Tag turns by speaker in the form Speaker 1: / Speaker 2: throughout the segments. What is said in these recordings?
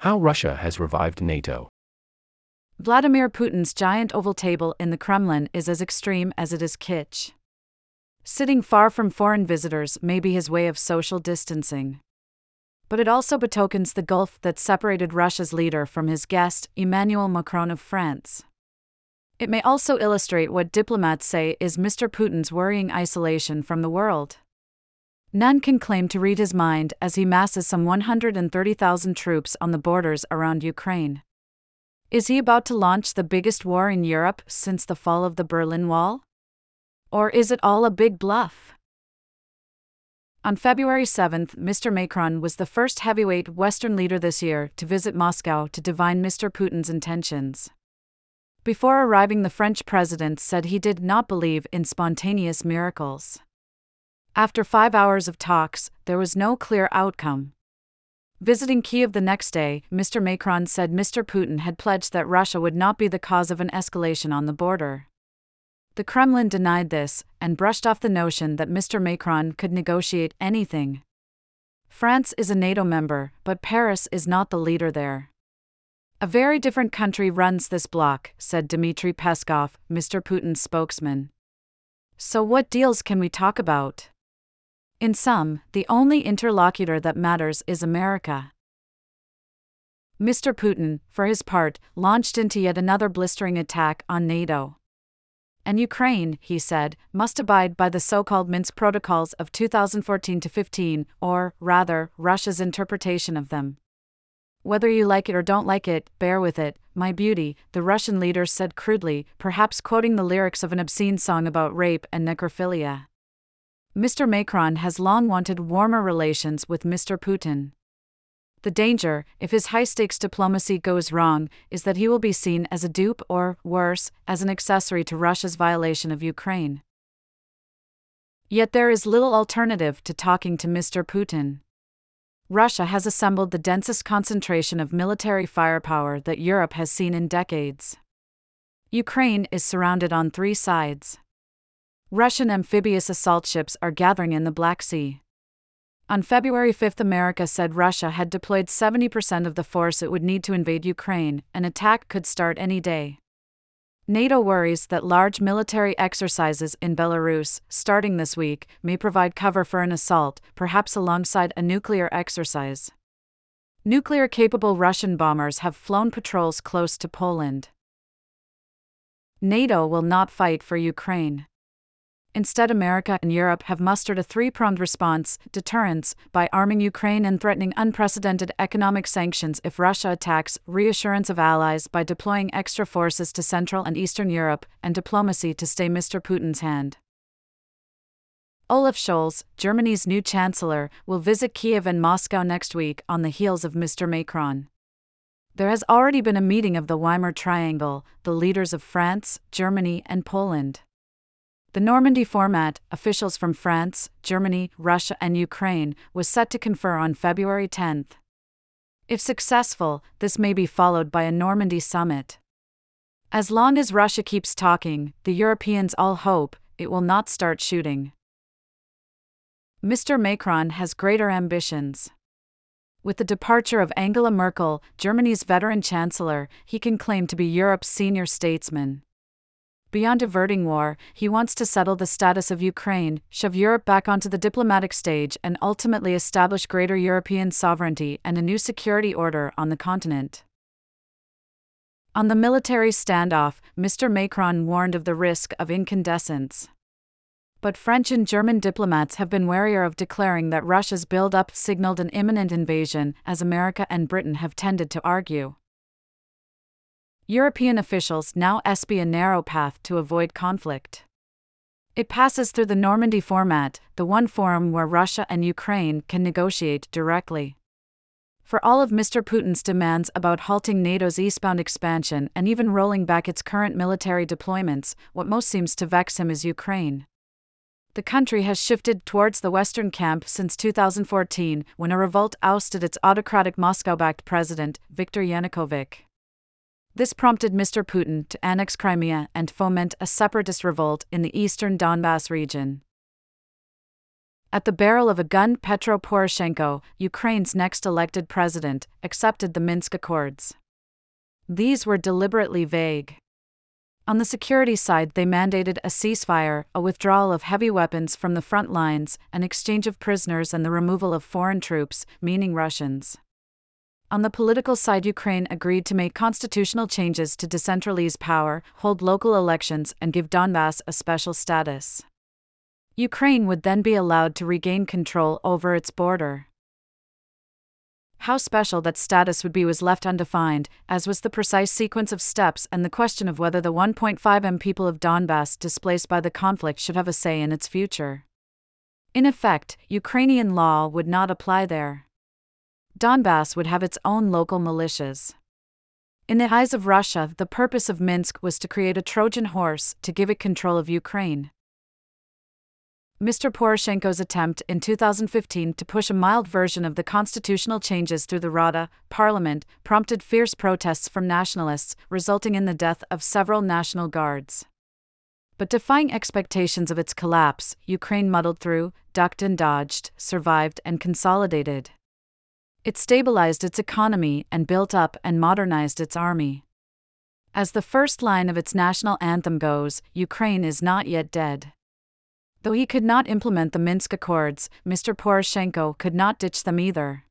Speaker 1: How Russia has revived NATO.
Speaker 2: Vladimir Putin's giant oval table in the Kremlin is as extreme as it is kitsch. Sitting far from foreign visitors may be his way of social distancing. But it also betokens the gulf that separated Russia's leader from his guest, Emmanuel Macron of France. It may also illustrate what diplomats say is Mr. Putin's worrying isolation from the world. None can claim to read his mind as he masses some 130,000 troops on the borders around Ukraine. Is he about to launch the biggest war in Europe since the fall of the Berlin Wall? Or is it all a big bluff? On February 7, Mr. Macron was the first heavyweight Western leader this year to visit Moscow to divine Mr. Putin's intentions. Before arriving, the French president said he did not believe in spontaneous miracles. After five hours of talks, there was no clear outcome. Visiting Kiev the next day, Mr. Macron said Mr. Putin had pledged that Russia would not be the cause of an escalation on the border. The Kremlin denied this and brushed off the notion that Mr. Macron could negotiate anything. France is a NATO member, but Paris is not the leader there. A very different country runs this bloc, said Dmitry Peskov, Mr. Putin's spokesman. So, what deals can we talk about? In sum, the only interlocutor that matters is America. Mr. Putin, for his part, launched into yet another blistering attack on NATO. And Ukraine, he said, must abide by the so called Minsk protocols of 2014 15, or, rather, Russia's interpretation of them. Whether you like it or don't like it, bear with it, my beauty, the Russian leader said crudely, perhaps quoting the lyrics of an obscene song about rape and necrophilia. Mr. Macron has long wanted warmer relations with Mr. Putin. The danger, if his high stakes diplomacy goes wrong, is that he will be seen as a dupe or, worse, as an accessory to Russia's violation of Ukraine. Yet there is little alternative to talking to Mr. Putin. Russia has assembled the densest concentration of military firepower that Europe has seen in decades. Ukraine is surrounded on three sides. Russian amphibious assault ships are gathering in the Black Sea. On February 5, America said Russia had deployed 70% of the force it would need to invade Ukraine, an attack could start any day. NATO worries that large military exercises in Belarus, starting this week, may provide cover for an assault, perhaps alongside a nuclear exercise. Nuclear capable Russian bombers have flown patrols close to Poland. NATO will not fight for Ukraine. Instead, America and Europe have mustered a three pronged response deterrence, by arming Ukraine and threatening unprecedented economic sanctions if Russia attacks, reassurance of allies by deploying extra forces to Central and Eastern Europe, and diplomacy to stay Mr. Putin's hand. Olaf Scholz, Germany's new chancellor, will visit Kiev and Moscow next week on the heels of Mr. Macron. There has already been a meeting of the Weimar Triangle, the leaders of France, Germany, and Poland. The Normandy format, officials from France, Germany, Russia, and Ukraine, was set to confer on February 10. If successful, this may be followed by a Normandy summit. As long as Russia keeps talking, the Europeans all hope it will not start shooting. Mr. Macron has greater ambitions. With the departure of Angela Merkel, Germany's veteran chancellor, he can claim to be Europe's senior statesman. Beyond averting war, he wants to settle the status of Ukraine, shove Europe back onto the diplomatic stage, and ultimately establish greater European sovereignty and a new security order on the continent. On the military standoff, Mr. Macron warned of the risk of incandescence. But French and German diplomats have been warier of declaring that Russia's build up signaled an imminent invasion, as America and Britain have tended to argue. European officials now espy a narrow path to avoid conflict. It passes through the Normandy format, the one forum where Russia and Ukraine can negotiate directly. For all of Mr. Putin's demands about halting NATO's eastbound expansion and even rolling back its current military deployments, what most seems to vex him is Ukraine. The country has shifted towards the Western camp since 2014, when a revolt ousted its autocratic Moscow backed president, Viktor Yanukovych. This prompted Mr. Putin to annex Crimea and foment a separatist revolt in the eastern Donbass region. At the barrel of a gun, Petro Poroshenko, Ukraine's next elected president, accepted the Minsk Accords. These were deliberately vague. On the security side, they mandated a ceasefire, a withdrawal of heavy weapons from the front lines, an exchange of prisoners, and the removal of foreign troops, meaning Russians. On the political side, Ukraine agreed to make constitutional changes to decentralize power, hold local elections, and give Donbass a special status. Ukraine would then be allowed to regain control over its border. How special that status would be was left undefined, as was the precise sequence of steps and the question of whether the 1.5 m people of Donbass displaced by the conflict should have a say in its future. In effect, Ukrainian law would not apply there. Donbass would have its own local militias. In the eyes of Russia, the purpose of Minsk was to create a Trojan horse to give it control of Ukraine. Mr. Poroshenko's attempt in 2015 to push a mild version of the constitutional changes through the Rada, parliament, prompted fierce protests from nationalists, resulting in the death of several National Guards. But defying expectations of its collapse, Ukraine muddled through, ducked and dodged, survived, and consolidated. It stabilized its economy and built up and modernized its army. As the first line of its national anthem goes, Ukraine is not yet dead. Though he could not implement the Minsk Accords, Mr. Poroshenko could not ditch them either.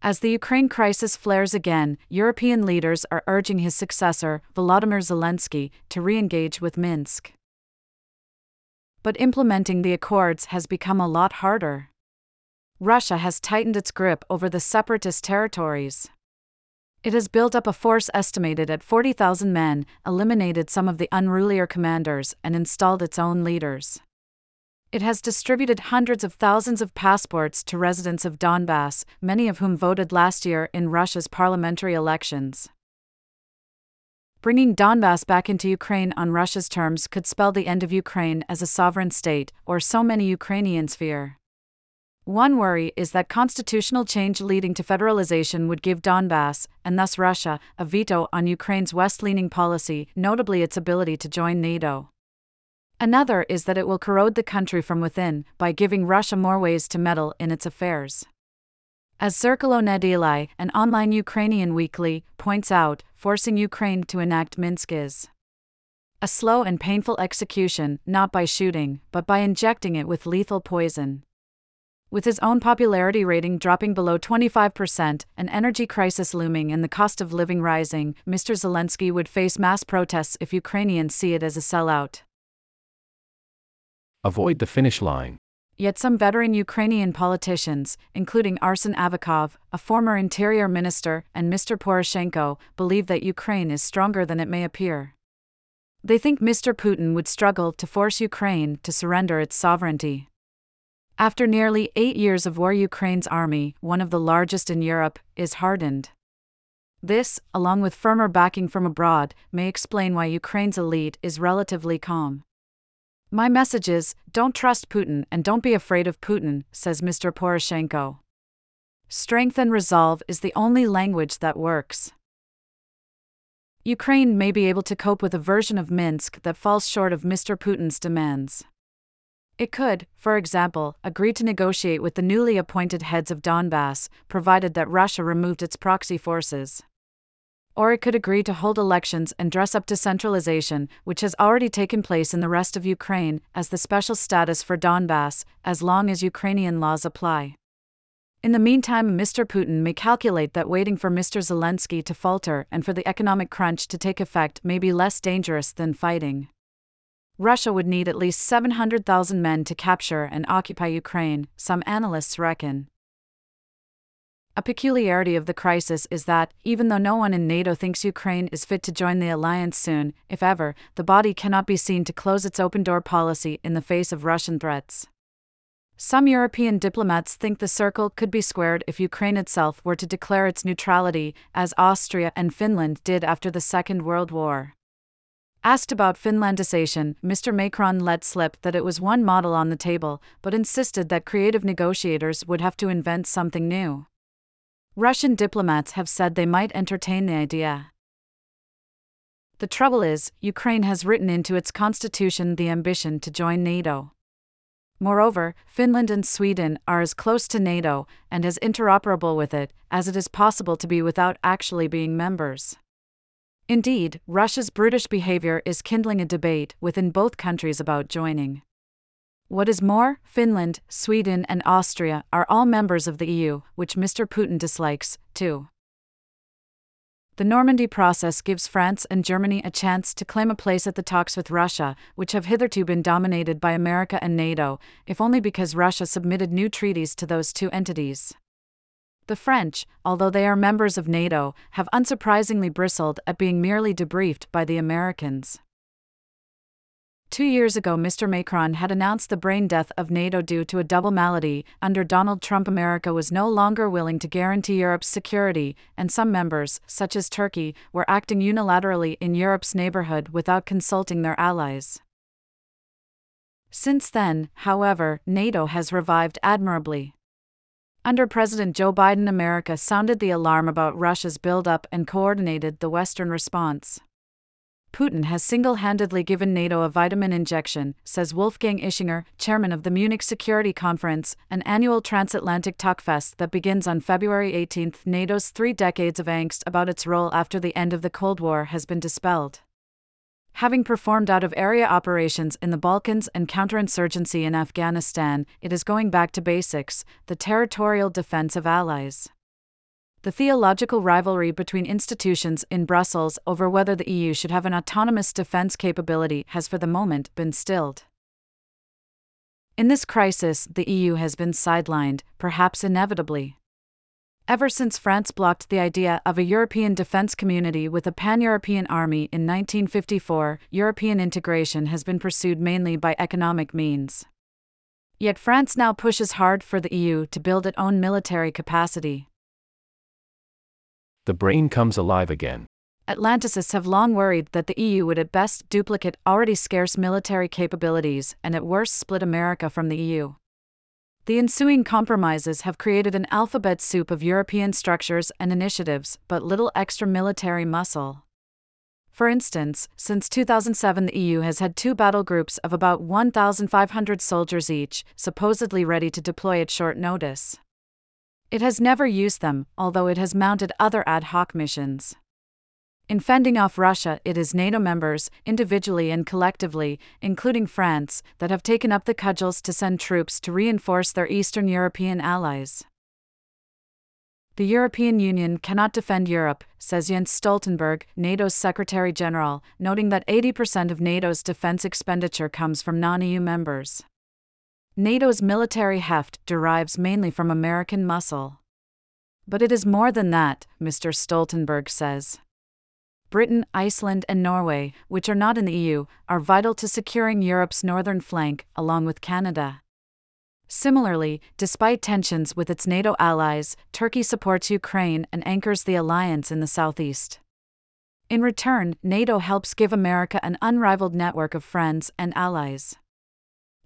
Speaker 2: As the Ukraine crisis flares again, European leaders are urging his successor, Volodymyr Zelensky, to re engage with Minsk. But implementing the accords has become a lot harder. Russia has tightened its grip over the separatist territories. It has built up a force estimated at 40,000 men, eliminated some of the unrulier commanders, and installed its own leaders. It has distributed hundreds of thousands of passports to residents of Donbass, many of whom voted last year in Russia's parliamentary elections. Bringing Donbass back into Ukraine on Russia's terms could spell the end of Ukraine as a sovereign state, or so many Ukrainians fear. One worry is that constitutional change leading to federalization would give Donbass, and thus Russia, a veto on Ukraine's west leaning policy, notably its ability to join NATO. Another is that it will corrode the country from within by giving Russia more ways to meddle in its affairs. As Zerkalo Nedelya, an online Ukrainian weekly, points out, forcing Ukraine to enact Minsk is a slow and painful execution, not by shooting, but by injecting it with lethal poison. With his own popularity rating dropping below 25%, an energy crisis looming, and the cost of living rising, Mr. Zelensky would face mass protests if Ukrainians see it as a sellout.
Speaker 1: Avoid the finish line.
Speaker 2: Yet some veteran Ukrainian politicians, including Arsen Avakov, a former interior minister, and Mr. Poroshenko, believe that Ukraine is stronger than it may appear. They think Mr. Putin would struggle to force Ukraine to surrender its sovereignty. After nearly eight years of war, Ukraine's army, one of the largest in Europe, is hardened. This, along with firmer backing from abroad, may explain why Ukraine's elite is relatively calm. My message is don't trust Putin and don't be afraid of Putin, says Mr. Poroshenko. Strength and resolve is the only language that works. Ukraine may be able to cope with a version of Minsk that falls short of Mr. Putin's demands. It could, for example, agree to negotiate with the newly appointed heads of Donbass, provided that Russia removed its proxy forces or it could agree to hold elections and dress up decentralization, which has already taken place in the rest of Ukraine, as the special status for Donbass, as long as Ukrainian laws apply. In the meantime, Mr. Putin may calculate that waiting for Mr. Zelensky to falter and for the economic crunch to take effect may be less dangerous than fighting. Russia would need at least 700,000 men to capture and occupy Ukraine, some analysts reckon. A peculiarity of the crisis is that, even though no one in NATO thinks Ukraine is fit to join the alliance soon, if ever, the body cannot be seen to close its open door policy in the face of Russian threats. Some European diplomats think the circle could be squared if Ukraine itself were to declare its neutrality, as Austria and Finland did after the Second World War. Asked about Finlandization, Mr. Macron let slip that it was one model on the table, but insisted that creative negotiators would have to invent something new. Russian diplomats have said they might entertain the idea. The trouble is, Ukraine has written into its constitution the ambition to join NATO. Moreover, Finland and Sweden are as close to NATO and as interoperable with it as it is possible to be without actually being members. Indeed, Russia's brutish behavior is kindling a debate within both countries about joining. What is more, Finland, Sweden, and Austria are all members of the EU, which Mr. Putin dislikes, too. The Normandy process gives France and Germany a chance to claim a place at the talks with Russia, which have hitherto been dominated by America and NATO, if only because Russia submitted new treaties to those two entities. The French, although they are members of NATO, have unsurprisingly bristled at being merely debriefed by the Americans. Two years ago, Mr. Macron had announced the brain death of NATO due to a double malady. Under Donald Trump, America was no longer willing to guarantee Europe's security, and some members, such as Turkey, were acting unilaterally in Europe's neighborhood without consulting their allies. Since then, however, NATO has revived admirably. Under President Joe Biden, America sounded the alarm about Russia's buildup and coordinated the Western response. Putin has single handedly given NATO a vitamin injection, says Wolfgang Ischinger, chairman of the Munich Security Conference, an annual transatlantic talkfest that begins on February 18. NATO's three decades of angst about its role after the end of the Cold War has been dispelled. Having performed out of area operations in the Balkans and counterinsurgency in Afghanistan, it is going back to basics the territorial defense of allies the theological rivalry between institutions in Brussels over whether the EU should have an autonomous defense capability has for the moment been stilled. In this crisis, the EU has been sidelined, perhaps inevitably. Ever since France blocked the idea of a European defense community with a pan European army in 1954, European integration has been pursued mainly by economic means. Yet France now pushes hard for the EU to build its own military capacity.
Speaker 1: The brain comes alive again.
Speaker 2: Atlanticists have long worried that the EU would at best duplicate already scarce military capabilities and at worst split America from the EU. The ensuing compromises have created an alphabet soup of European structures and initiatives, but little extra military muscle. For instance, since 2007, the EU has had two battle groups of about 1,500 soldiers each, supposedly ready to deploy at short notice. It has never used them, although it has mounted other ad hoc missions. In fending off Russia, it is NATO members, individually and collectively, including France, that have taken up the cudgels to send troops to reinforce their Eastern European allies. The European Union cannot defend Europe, says Jens Stoltenberg, NATO's Secretary General, noting that 80% of NATO's defense expenditure comes from non EU members. NATO's military heft derives mainly from American muscle. But it is more than that, Mr. Stoltenberg says. Britain, Iceland, and Norway, which are not in the EU, are vital to securing Europe's northern flank, along with Canada. Similarly, despite tensions with its NATO allies, Turkey supports Ukraine and anchors the alliance in the southeast. In return, NATO helps give America an unrivaled network of friends and allies.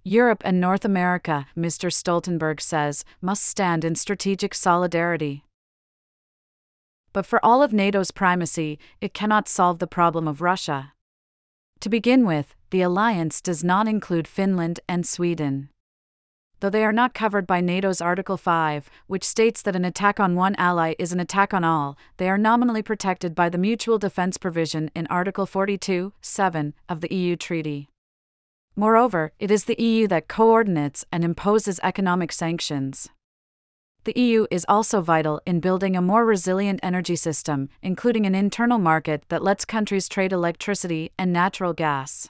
Speaker 2: Europe and North America, Mr. Stoltenberg says, must stand in strategic solidarity. But for all of NATO's primacy, it cannot solve the problem of Russia. To begin with, the alliance does not include Finland and Sweden. Though they are not covered by NATO's Article 5, which states that an attack on one ally is an attack on all, they are nominally protected by the mutual defense provision in Article 42, 7 of the EU Treaty. Moreover, it is the EU that coordinates and imposes economic sanctions. The EU is also vital in building a more resilient energy system, including an internal market that lets countries trade electricity and natural gas.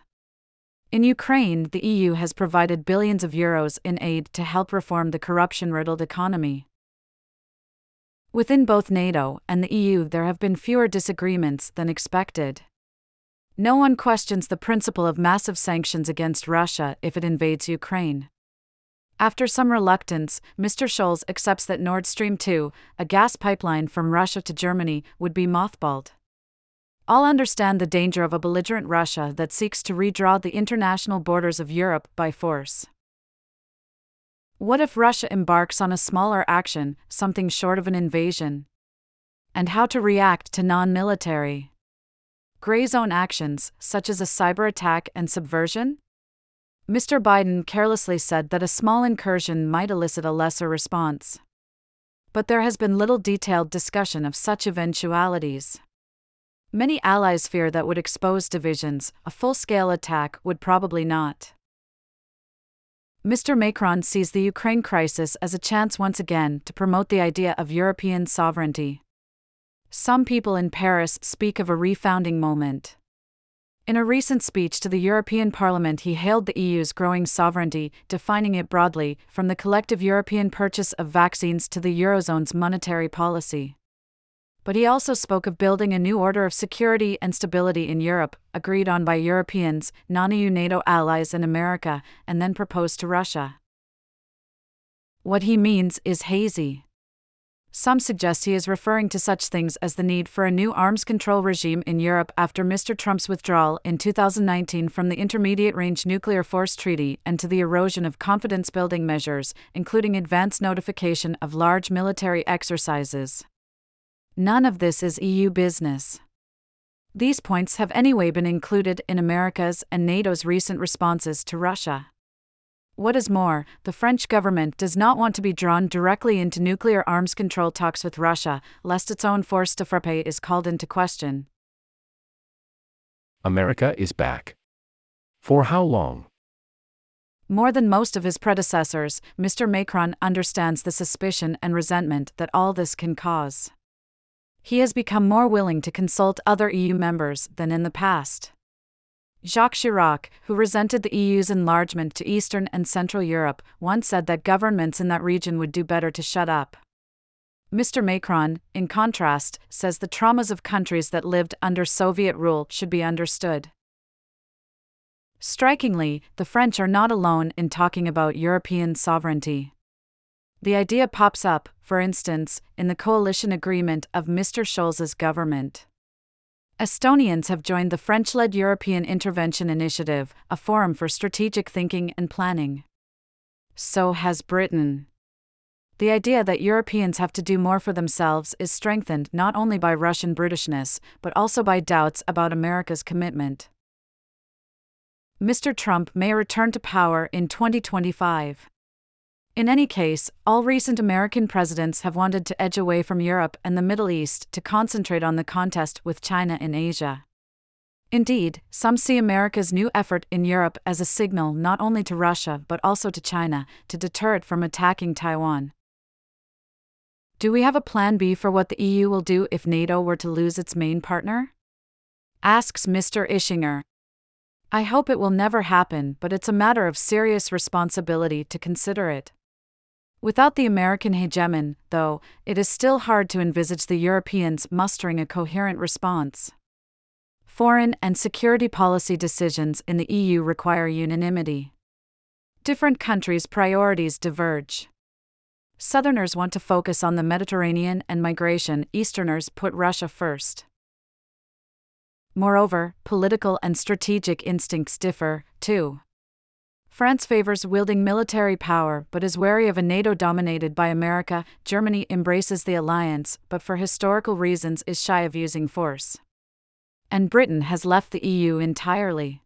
Speaker 2: In Ukraine, the EU has provided billions of euros in aid to help reform the corruption riddled economy. Within both NATO and the EU, there have been fewer disagreements than expected. No one questions the principle of massive sanctions against Russia if it invades Ukraine. After some reluctance, Mr. Scholz accepts that Nord Stream 2, a gas pipeline from Russia to Germany, would be mothballed. All understand the danger of a belligerent Russia that seeks to redraw the international borders of Europe by force. What if Russia embarks on a smaller action, something short of an invasion? And how to react to non military? Gray zone actions, such as a cyber attack and subversion? Mr. Biden carelessly said that a small incursion might elicit a lesser response. But there has been little detailed discussion of such eventualities. Many allies fear that would expose divisions, a full scale attack would probably not. Mr. Macron sees the Ukraine crisis as a chance once again to promote the idea of European sovereignty. Some people in Paris speak of a refounding moment. In a recent speech to the European Parliament, he hailed the EU's growing sovereignty, defining it broadly, from the collective European purchase of vaccines to the Eurozone's monetary policy. But he also spoke of building a new order of security and stability in Europe, agreed on by Europeans, non EU NATO allies, and America, and then proposed to Russia. What he means is hazy. Some suggest he is referring to such things as the need for a new arms control regime in Europe after Mr. Trump's withdrawal in 2019 from the Intermediate Range Nuclear Force Treaty and to the erosion of confidence building measures, including advance notification of large military exercises. None of this is EU business. These points have anyway been included in America's and NATO's recent responses to Russia. What is more, the French government does not want to be drawn directly into nuclear arms control talks with Russia, lest its own force de frappe is called into question.
Speaker 1: America is back. For how long?
Speaker 2: More than most of his predecessors, Mr. Macron understands the suspicion and resentment that all this can cause. He has become more willing to consult other EU members than in the past. Jacques Chirac, who resented the EU's enlargement to Eastern and Central Europe, once said that governments in that region would do better to shut up. Mr. Macron, in contrast, says the traumas of countries that lived under Soviet rule should be understood. Strikingly, the French are not alone in talking about European sovereignty. The idea pops up, for instance, in the coalition agreement of Mr. Scholz's government. Estonians have joined the French led European Intervention Initiative, a forum for strategic thinking and planning. So has Britain. The idea that Europeans have to do more for themselves is strengthened not only by Russian Britishness, but also by doubts about America's commitment. Mr. Trump may return to power in 2025. In any case, all recent American presidents have wanted to edge away from Europe and the Middle East to concentrate on the contest with China in Asia. Indeed, some see America's new effort in Europe as a signal not only to Russia but also to China to deter it from attacking Taiwan. Do we have a plan B for what the EU will do if NATO were to lose its main partner? Asks Mr. Ischinger. I hope it will never happen, but it's a matter of serious responsibility to consider it. Without the American hegemon, though, it is still hard to envisage the Europeans mustering a coherent response. Foreign and security policy decisions in the EU require unanimity. Different countries' priorities diverge. Southerners want to focus on the Mediterranean and migration, Easterners put Russia first. Moreover, political and strategic instincts differ, too. France favors wielding military power but is wary of a NATO dominated by America. Germany embraces the alliance but for historical reasons is shy of using force. And Britain has left the EU entirely.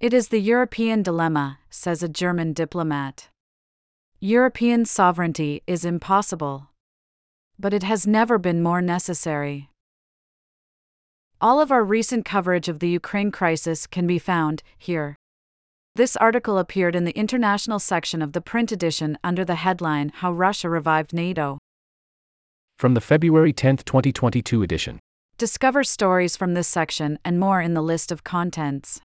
Speaker 2: It is the European dilemma, says a German diplomat. European sovereignty is impossible. But it has never been more necessary. All of our recent coverage of the Ukraine crisis can be found here. This article appeared in the international section of the print edition under the headline How Russia Revived NATO.
Speaker 1: From the February 10, 2022 edition.
Speaker 2: Discover stories from this section and more in the list of contents.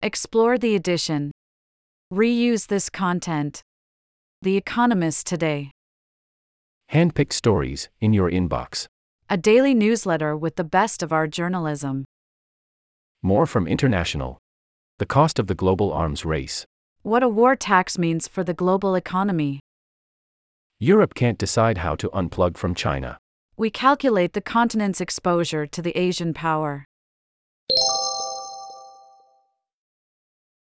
Speaker 2: Explore the edition. Reuse this content. The Economist Today.
Speaker 1: Handpicked stories in your inbox.
Speaker 2: A daily newsletter with the best of our journalism.
Speaker 1: More from International. The cost of the global arms race.
Speaker 2: What a war tax means for the global economy.
Speaker 1: Europe can't decide how to unplug from China.
Speaker 2: We calculate the continent's exposure to the Asian power.